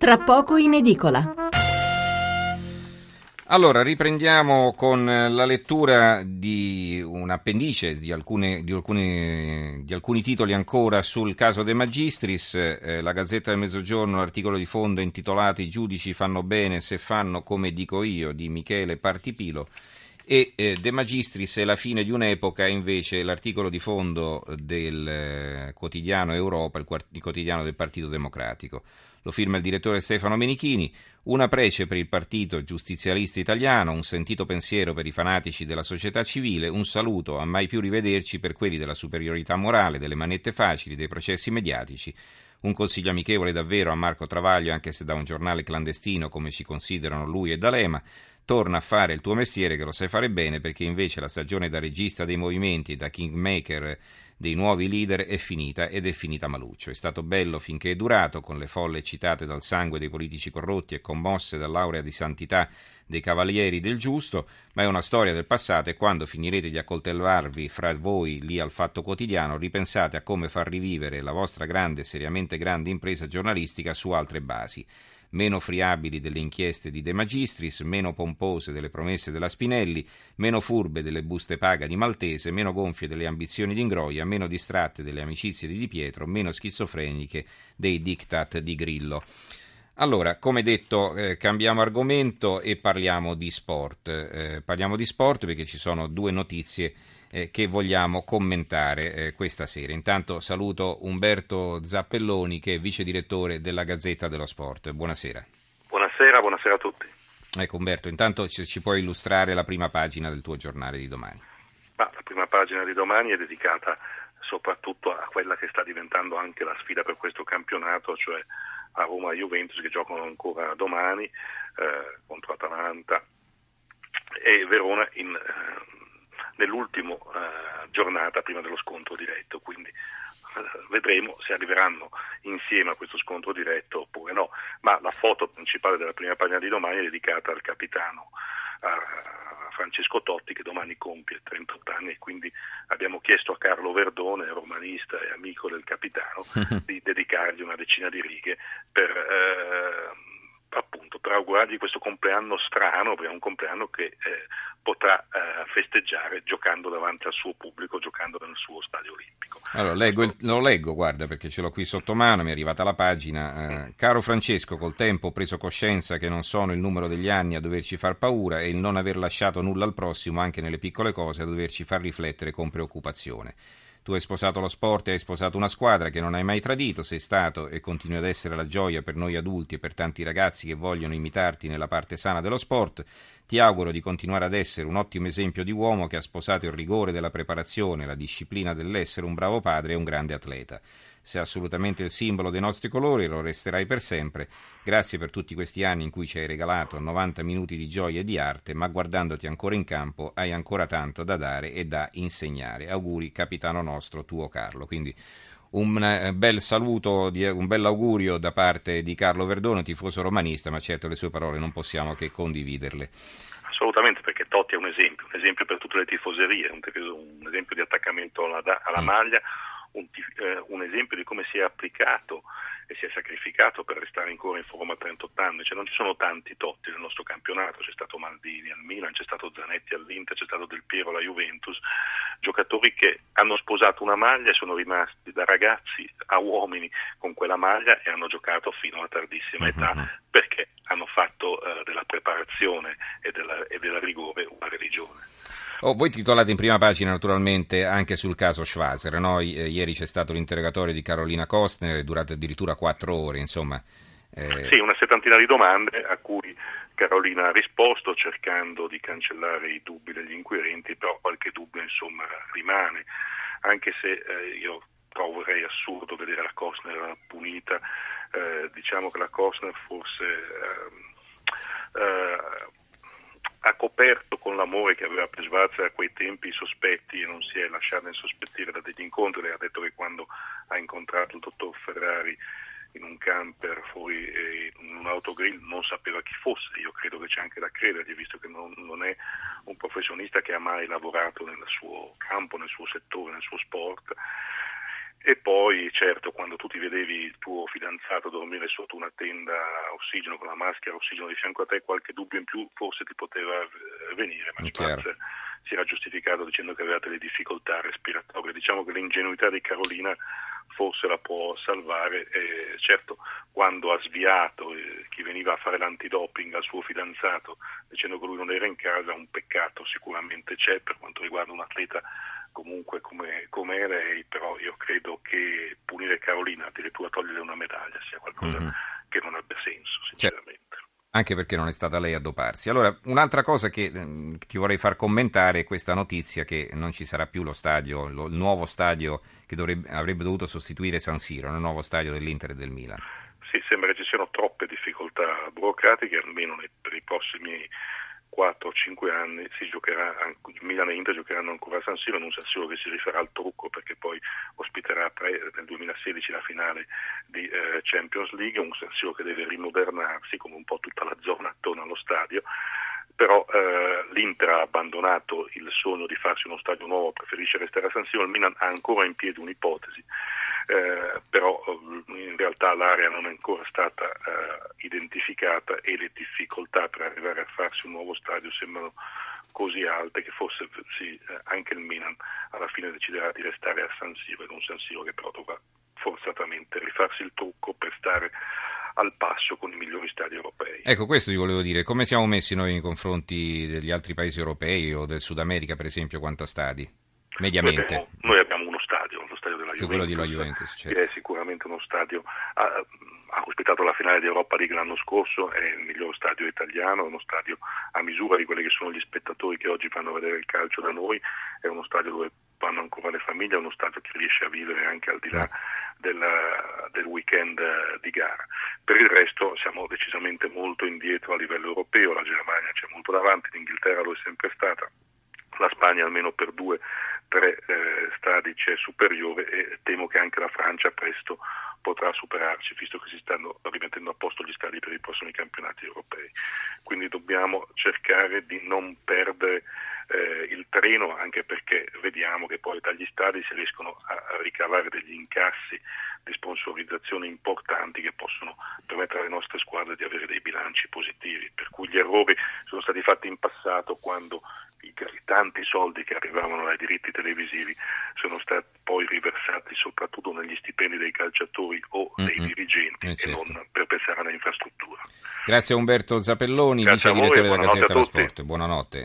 tra poco in edicola. Allora, riprendiamo con la lettura di un appendice di, alcune, di, alcune, di alcuni titoli ancora sul caso De Magistris. Eh, la Gazzetta del Mezzogiorno, l'articolo di fondo intitolato I giudici fanno bene se fanno come dico io di Michele Partipilo. E eh, De Magistris è la fine di un'epoca, invece l'articolo di fondo del eh, quotidiano Europa, il, il quotidiano del Partito Democratico. Lo firma il direttore Stefano Menichini. Una prece per il partito giustizialista italiano, un sentito pensiero per i fanatici della società civile, un saluto a mai più rivederci per quelli della superiorità morale, delle manette facili, dei processi mediatici. Un consiglio amichevole davvero a Marco Travaglio, anche se da un giornale clandestino come ci considerano lui e D'Alema. Torna a fare il tuo mestiere che lo sai fare bene perché invece la stagione da regista dei movimenti, da kingmaker dei nuovi leader è finita ed è finita maluccio. È stato bello finché è durato, con le folle citate dal sangue dei politici corrotti e commosse dall'aurea di santità dei cavalieri del giusto, ma è una storia del passato e quando finirete di accoltellarvi fra voi lì al fatto quotidiano, ripensate a come far rivivere la vostra grande, seriamente grande impresa giornalistica su altre basi meno friabili delle inchieste di De Magistris, meno pompose delle promesse della Spinelli, meno furbe delle buste paga di Maltese, meno gonfie delle ambizioni di Ingroia, meno distratte delle amicizie di Di Pietro, meno schizofreniche dei diktat di Grillo. Allora, come detto, eh, cambiamo argomento e parliamo di sport. Eh, parliamo di sport perché ci sono due notizie eh, che vogliamo commentare eh, questa sera. Intanto saluto Umberto Zappelloni che è vice direttore della Gazzetta dello Sport. Buonasera. Buonasera, buonasera a tutti. Ecco Umberto, intanto ci, ci puoi illustrare la prima pagina del tuo giornale di domani. Ma la prima pagina di domani è dedicata soprattutto a quella che sta diventando anche la sfida per questo campionato, cioè a Roma e Juventus che giocano ancora domani eh, contro Atalanta e Verona in, eh, nell'ultima eh, giornata prima dello scontro diretto, quindi eh, vedremo se arriveranno insieme a questo scontro diretto oppure no, ma la foto principale della prima pagina di domani è dedicata al capitano Francesco Totti che domani compie 38 anni e quindi abbiamo chiesto a Carlo Verdone, romanista e amico del capitano, di dedicargli una decina di righe per eh, per augurargli questo compleanno strano, perché è un compleanno che eh, potrà eh, festeggiare giocando davanti al suo pubblico, giocando nel suo stadio olimpico. Allora, leggo il, lo leggo, guarda, perché ce l'ho qui sotto mano, mi è arrivata la pagina. Eh, caro Francesco, col tempo ho preso coscienza che non sono il numero degli anni a doverci far paura e il non aver lasciato nulla al prossimo, anche nelle piccole cose, a doverci far riflettere con preoccupazione. Tu hai sposato lo sport e hai sposato una squadra che non hai mai tradito, sei stato e continui ad essere la gioia per noi adulti e per tanti ragazzi che vogliono imitarti nella parte sana dello sport. Ti auguro di continuare ad essere un ottimo esempio di uomo che ha sposato il rigore della preparazione, la disciplina dell'essere un bravo padre e un grande atleta sei assolutamente il simbolo dei nostri colori, lo resterai per sempre. Grazie per tutti questi anni in cui ci hai regalato 90 minuti di gioia e di arte, ma guardandoti ancora in campo hai ancora tanto da dare e da insegnare. Auguri, capitano nostro, tuo Carlo. Quindi un eh, bel saluto, un bel augurio da parte di Carlo Verdone, tifoso romanista, ma certo le sue parole non possiamo che condividerle. Assolutamente, perché Totti è un esempio, un esempio per tutte le tifoserie, un, esempio di attaccamento alla, alla mm. maglia, un, eh, un, esempio di come si è applicato e si è sacrificato per restare ancora in forma a 38 anni. Cioè, non ci sono tanti Totti nel nostro campionato, c'è stato Maldini al Milan, c'è stato Zanetti all'Inter, c'è stato Del Piero alla Juventus, giocatori che hanno sposato una maglia e sono rimasti da ragazzi a uomini con quella maglia e hanno giocato fino alla tardissima età uh-huh. perché hanno fatto eh, della preparazione e della, e della rigore una religione. Oh, voi titolate in prima pagina naturalmente anche sul caso Schwazer, no? I- eh, ieri c'è stato l'interrogatorio di Carolina Kostner, durato addirittura quattro ore, insomma. Eh... Sì, una settantina di domande a cui Carolina ha risposto cercando di cancellare i dubbi degli inquirenti, però qualche dubbio insomma rimane, anche se eh, io troverei assurdo vedere la Kostner punita, eh, diciamo che la Kostner forse ehm, eh, ha coperto con l'amore che aveva per Schwarzer a quei tempi i sospetti e non si è lasciata insospettire da degli incontri. Lei ha detto che quando ha incontrato il dottor Ferrari in un camper fuori eh, in un autogrill non sapeva chi fosse, io credo che c'è anche da credergli visto che non, non, è un professionista che ha mai lavorato nel suo campo, nel suo settore, nel suo sport e poi certo quando tu ti vedevi il tuo fidanzato dormire sotto una tenda a ossigeno con la maschera a ossigeno di fianco a te, qualche dubbio in più forse ti poteva venire, ma Spaz si era giustificato dicendo che aveva delle difficoltà respiratorie. Diciamo che l'ingenuità di Carolina forse la può salvare. E certo, quando ha sviato eh, chi veniva a fare l'antidoping al suo fidanzato dicendo che lui non era in casa, un peccato sicuramente c'è per quanto riguarda un atleta comunque come, come io credo che punire Carolina, addirittura togliere una medaglia, sia qualcosa mm-hmm. che non abbia senso, sinceramente. C'è anche perché non è stata lei a doparsi. Allora, un'altra cosa che eh, ti vorrei far commentare è questa notizia che non ci sarà più lo stadio, lo, il nuovo stadio che dovrebbe, avrebbe dovuto sostituire San Siro, il nuovo stadio dell'Inter e del Milan. Sì, sembra che ci siano troppe difficoltà burocratiche, almeno per i prossimi 4 o 5 anni si giocherà, Milan e Inter giocheranno ancora a San Siro, in un San Siro che si rifarà al trucco perché poi ospiterà tre, nel 2016 la finale di eh, Champions League, un San Siro che deve rimodernarsi come un po' tutta la zona attorno allo stadio. Però eh, l'Inter ha abbandonato il sogno di farsi uno stadio nuovo, preferisce restare a San Siro, il Milan ha ancora in piedi un'ipotesi, eh, però eh, in realtà l'area non è ancora stata eh, identificata e le difficoltà per arrivare a farsi un nuovo stadio sembrano così alte che forse sì, eh, anche il Milan alla fine deciderà di restare a San Siro, ed un San Siro che però dovrà forzatamente rifarsi il trucco per stare al passo con i migliori stadi europei. Ecco, questo ti volevo dire, come siamo messi noi nei confronti degli altri paesi europei o del Sud America, per esempio, quanto a stadi? Mediamente. Noi abbiamo, noi abbiamo uno stadio, stadio della Juventus. Quello di La Juventus, certo. È sicuramente uno stadio... Ha, ha ospitato la finale di Europa League l'anno scorso, è il miglior stadio italiano, è uno stadio a misura di quelli che sono gli spettatori che oggi fanno vedere il calcio da noi, è uno stadio dove vanno ancora le famiglie, è uno stadio che riesce a vivere anche al di là del, del weekend di gara. Per il resto siamo decisamente molto indietro a livello europeo, la Germania c'è molto davanti, l'Inghilterra lo è sempre stata, la Spagna almeno per due tre eh, stadi c'è superiore e temo che anche la Francia presto potrà superarci, visto che si stanno rimettendo a posto gli stadi per i prossimi campionati europei. Quindi dobbiamo cercare di non perdere eh, il treno, anche perché vediamo che poi dagli stadi si riescono a ricavare degli incassi di sponsorizzazione importanti che possono permettere alle nostre squadre di avere dei bilanci positivi, per cui gli errori sono stati fatti in passato quando i tanti soldi che arrivavano dai diritti televisivi sono stati poi riversati soprattutto negli stipendi dei calciatori o mm-hmm. dei dirigenti eh, certo. e non per pensare all'infrastruttura. Grazie a Umberto Zappelloni, vice direttore della Gazzetta dello Sport. Buonanotte.